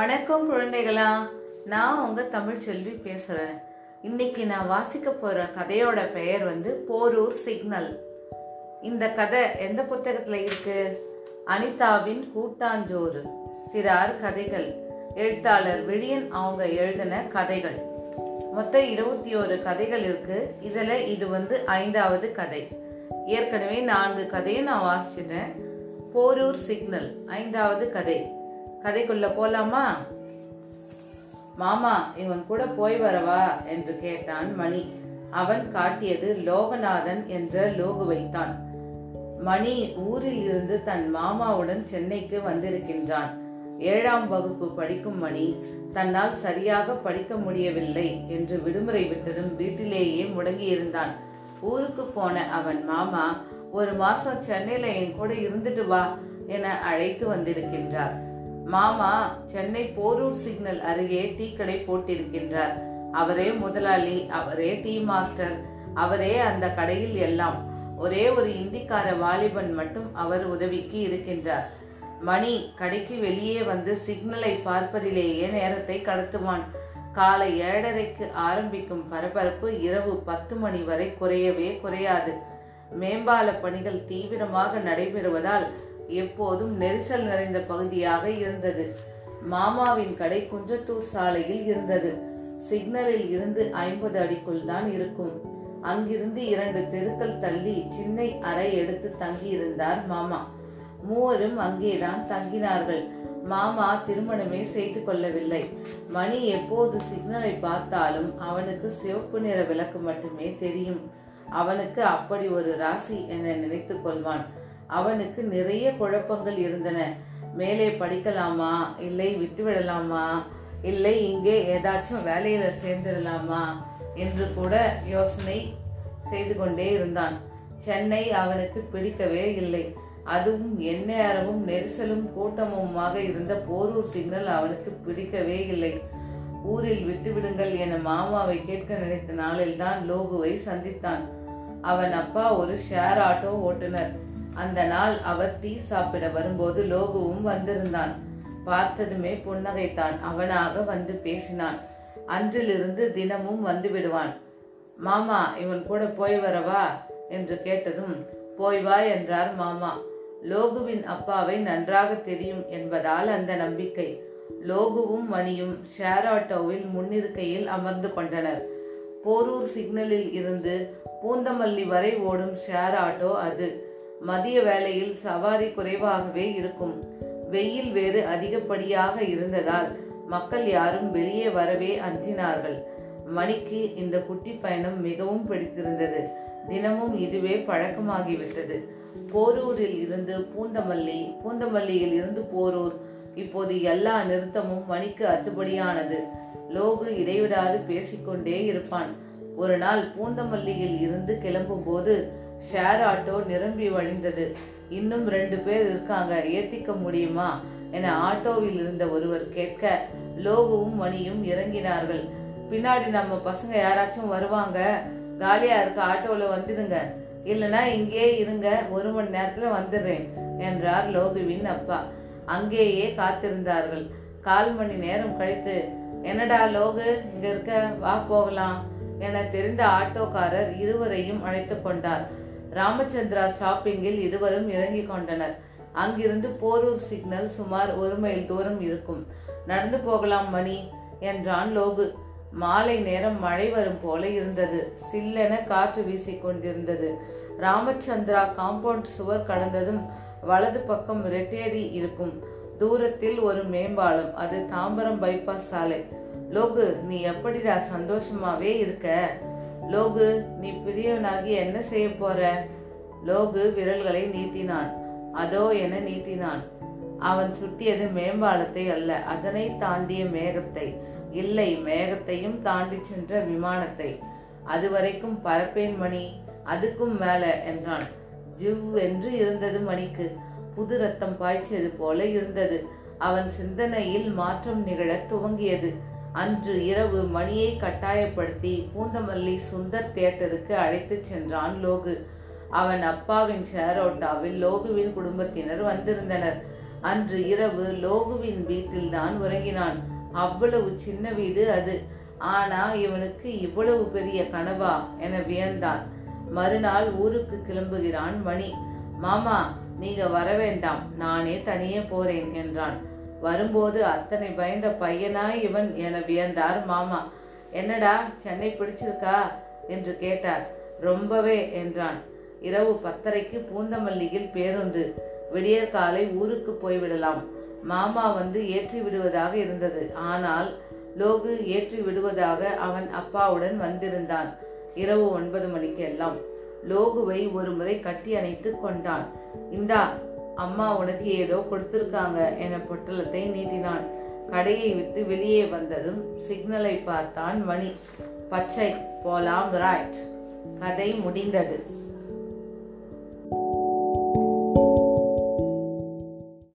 வணக்கம் குழந்தைகளா. நான் உங்க தமிழ் செல்வி பேசுறேன். இன்னைக்கு நான் வாசிக்க போற கதையோட பெயர் வந்து போரூர் சிக்னல். இந்த கதை எந்த புத்தகத்துல இருக்கு? அனிதாவின் கூட்டாஞ்சோறு. சிறார் கதைகள். எழுத்தாளர் விழியன் அவங்க எழுதின கதைகள். மொத்தம் இருபத்தி ஒரு கதைகள் இருக்கு. இதுல இது வந்து ஐந்தாவது கதை. ஏற்கனவே நான்கு கதையை நான் வாசிச்சிட்டேன். போரூர் சிக்னல் ஐந்தாவது கதை. கதைக்குள்ள போலாமா? மாமா இவன் கூட போய் வரவா? என்று கேட்டான் மணி. அவன் காட்டியது லோகநாதன் என்ற லோகுவைத்தான் மணி ஊரில் இருந்து தன் மாமாவுடன் சென்னைக்கு வந்திருக்கின்றான். ஏழாம் வகுப்பு படிக்கும் மணி தன்னால் சரியாக படிக்க முடியவில்லை என்று விடுமுறை விட்டதும் வீட்டிலேயே முடங்கியிருந்தான். ஊருக்கு போன அவன் மாமா ஒரு மாசம் சென்னையில என் கூட இருந்துட்டு வா என அழைத்து வந்திருக்கின்றார். மாமா சென்னை போரூர் சிக்னல் அருகே டீ கடை போட்டிருக்கின்றார். அவரே முதலாளி அவரே டீ மாஸ்டர் அவரே அந்த கடையில் எல்லாம். ஒரே ஒரு இந்திக்கார வாலிபன் மட்டும் அவர் உதவிக்கு இருக்கின்றார். மணி கடைக்கு வெளியே வந்து சிக்னலை பார்ப்பதிலேயே நேரத்தை கடத்துவான். காலை ஏழரைக்கு ஆரம்பிக்கும் பரபரப்பு இரவு பத்து மணி வரை குறையவே குறையாது. மேம்பால பணிகள் தீவிரமாக நடைபெறுவதால் எப்போதும் நெரிசல் நிறைந்த பகுதியாக இருந்தது. மாமாவின் கடை குன்றத்தூர் சாலையில் இருந்தது. சிக்னலில் இருந்து ஐம்பது அடிக்குள் தான் இருக்கும். அங்கிருந்து இரண்டு தெருக்கள் தள்ளி சின்ன அறை எடுத்து தங்கியிருந்தார் மாமா. மூவரும் அங்கேதான் தங்கினார்கள். மாமா திருமணமே செய்து கொள்ளவில்லை. மணி எப்போது சிக்னலை பார்த்தாலும் அவனுக்கு சிவப்பு நிற விளக்கு மட்டுமே தெரியும். அவனுக்கு அப்படி ஒரு ராசி என நினைத்து கொள்வான். அவனுக்கு நிறைய குழப்பங்கள் இருந்தன. மேலே படிக்கலாமா? இல்லை விட்டுவிடலாமா? இல்லை இங்கே ஏதாச்சும் வேலையில சேர்ந்துடலாமா? என்று கூட யோசனை செய்து கொண்டே இருந்தான். சென்னை அவனுக்கு பிடிக்கவே இல்லை. அதுவும் எந்நேரமும் நெரிசலும் கூட்டமுமாக இருந்த போரூர் சிக்னல் அவனுக்கு பிடிக்கவே இல்லை. ஊரில் விட்டுவிடுங்கள் என மாமாவை கேட்க நினைத்த நாளில்தான் லோகுவை சந்தித்தான். அவன் அப்பா ஒரு ஷேர் ஆட்டோ ஓட்டுநர் அந்த நாள் அவர் டீ சாப்பிட வரும்போது லோகுவும் வந்திருந்தான். பார்த்ததுமே புன்னகைத்தான். அவனாக வந்து பேசினான். அன்றிலிருந்து தினமும் வந்து விடுவான். மாமா இவன் கூட போய் வரவா? என்று கேட்டதும் போய் வா என்றார் மாமா. லோகுவின் அப்பாவை நன்றாக தெரியும் என்பதால் அந்த நம்பிக்கை. லோகுவும் மணியும் ஷேர் ஆட்டோவில் முன்னிருக்கையில் அமர்ந்து கொண்டனர். போரூர் சிக்னலில் இருந்து பூந்தமல்லி வரை ஓடும் ஷேர் ஆட்டோ அது. மதிய வேளையில் சவாரி குறைவாகவே இருக்கும். வெயில் வேறு அதிகப்படியாக இருந்ததால் மக்கள் யாரும் வெளியே வரவே அஞ்சினார்கள். மணிக்கு இந்த குட்டி பயணம் மிகவும் பிடித்திருந்தது. தினமும் இதுவே பழக்கமாகிவிட்டது. போரூரில் இருந்து பூந்தமல்லி பூந்தமல்லியில் இருந்து போரூர். இப்போது எல்லா நிறுத்தமும் மணிக்கு அத்துப்படியானது லோகு இடைவிடாது பேசிக்கொண்டே இருப்பான். ஒரு நாள் பூந்தமல்லியில் இருந்து கிளம்பும் போது ஷேர் ஆட்டோ நிரம்பி வழிந்தது. இன்னும் ரெண்டு பேர் இருக்காங்க. ஏத்திக்க முடியுமா? என ஆட்டோவில் இருந்த ஒருவர் கேட்க லோகுவும் மணியும் இறங்கினார்கள். பின்னாடி நம்ம பசங்க யாராச்சும் வருவாங்க? காலியா இருக்க ஆட்டோல வந்துடுங்க. இல்லனா இங்கே இருங்க. ஒரு மணி நேரத்துல வந்துடுறேன் என்றார் லோகுவின் அப்பா. அங்கேயே காத்திருந்தார்கள். கால் மணி நேரம் கழித்து என்னடா லோகு இங்க இருக்க? வா போகலாம் என தெரிந்த ஆட்டோக்காரர் இருவரையும் அழைத்து கொண்டார். ராமச்சந்திரா ஸ்டாப்பிங்கில் இருவரும் இறங்கிக் கொண்டனர். அங்கிருந்து போரூர் சிக்னல் சுமார் ஒரு மைல் தூரம் இருக்கும். நடந்து போகலாம் மணி என்றான் லோகு மாலை நேரம் மழை வரும் போல இருந்தது. சில்லென காற்று வீசிக் கொண்டிருந்தது. ராமச்சந்திரா காம்பவுண்ட் சுவர் கடந்ததும் வலது பக்கம் ரெட்டேரி இருக்கும். தூரத்தில் ஒரு மேம்பாலம் அது தாம்பரம் பைபாஸ் சாலை. லோகு நீ எப்படிடா சந்தோஷமாவே இருக்க? லோகு நீ பிரியவனாகி என்ன செய்ய போற? லோகு விரல்களை நீட்டினான். அதோ என நீட்டினான். அவன் சுட்டியது மேம்பாலத்தை அல்ல அதனை தாண்டிய மேகத்தை. இல்லை மேகத்தையும் தாண்டி சென்ற விமானத்தை. அதுவரைக்கும் பரப்பேன் மணி அதுக்கும் மேல என்றான். ஜிவ் என்று இருந்தது மணிக்கு. புது ரத்தம் பாய்ச்சியது போல இருந்தது. அவன் சிந்தனையில் மாற்றம் நிகழத் துவங்கியது. அன்று இரவு மணியை கட்டாயப்படுத்தி பூந்தமல்லி சுந்தர் தியேட்டருக்கு அழைத்து சென்றான் லோகு. அவன் அப்பாவின் ஷேரோட்டாவில் லோகுவின் குடும்பத்தினர் வந்திருந்தனர். அன்று இரவு லோகுவின் வீட்டில்தான் உறங்கினான். அவ்வளவு சின்ன வீடு அது. ஆனா இவனுக்கு இவ்வளவு பெரிய கனவா என வியந்தான். மறுநாள் ஊருக்கு கிளம்புகிறான் மணி. மாமா நீங்க வர வேண்டாம். நானே தனியே போறேன் என்றான். வரும்போது அத்தனை பயந்த பையனா இவன் என வியந்தார் மாமா. என்னடா சென்னை பிடிச்சிருக்கா? என்று கேட்டார். ரொம்பவே என்றான். இரவு பத்தரைக்கு பூந்தமல்லியில் பேருந்து. விடியற்காலை ஊருக்கு போய்விடலாம். மாமா வந்து ஏற்றி விடுவதாக இருந்தது. ஆனால் லோகு ஏற்றி விடுவதாக அவன் அப்பாவுடன் வந்திருந்தான். இரவு ஒன்பது மணிக்கு எல்லாம் லோகுவை ஒரு முறை கட்டி அணைத்து கொண்டான். இந்தா அம்மா உனக்கு ஏதோ கொடுத்திருக்காங்க என பொட்டலத்தை நீட்டினான். கடையை விட்டு வெளியே வந்ததும் சிக்னலை பார்த்தான் மணி. பச்சை போலாம் ராய்ட் கதை முடிந்தது.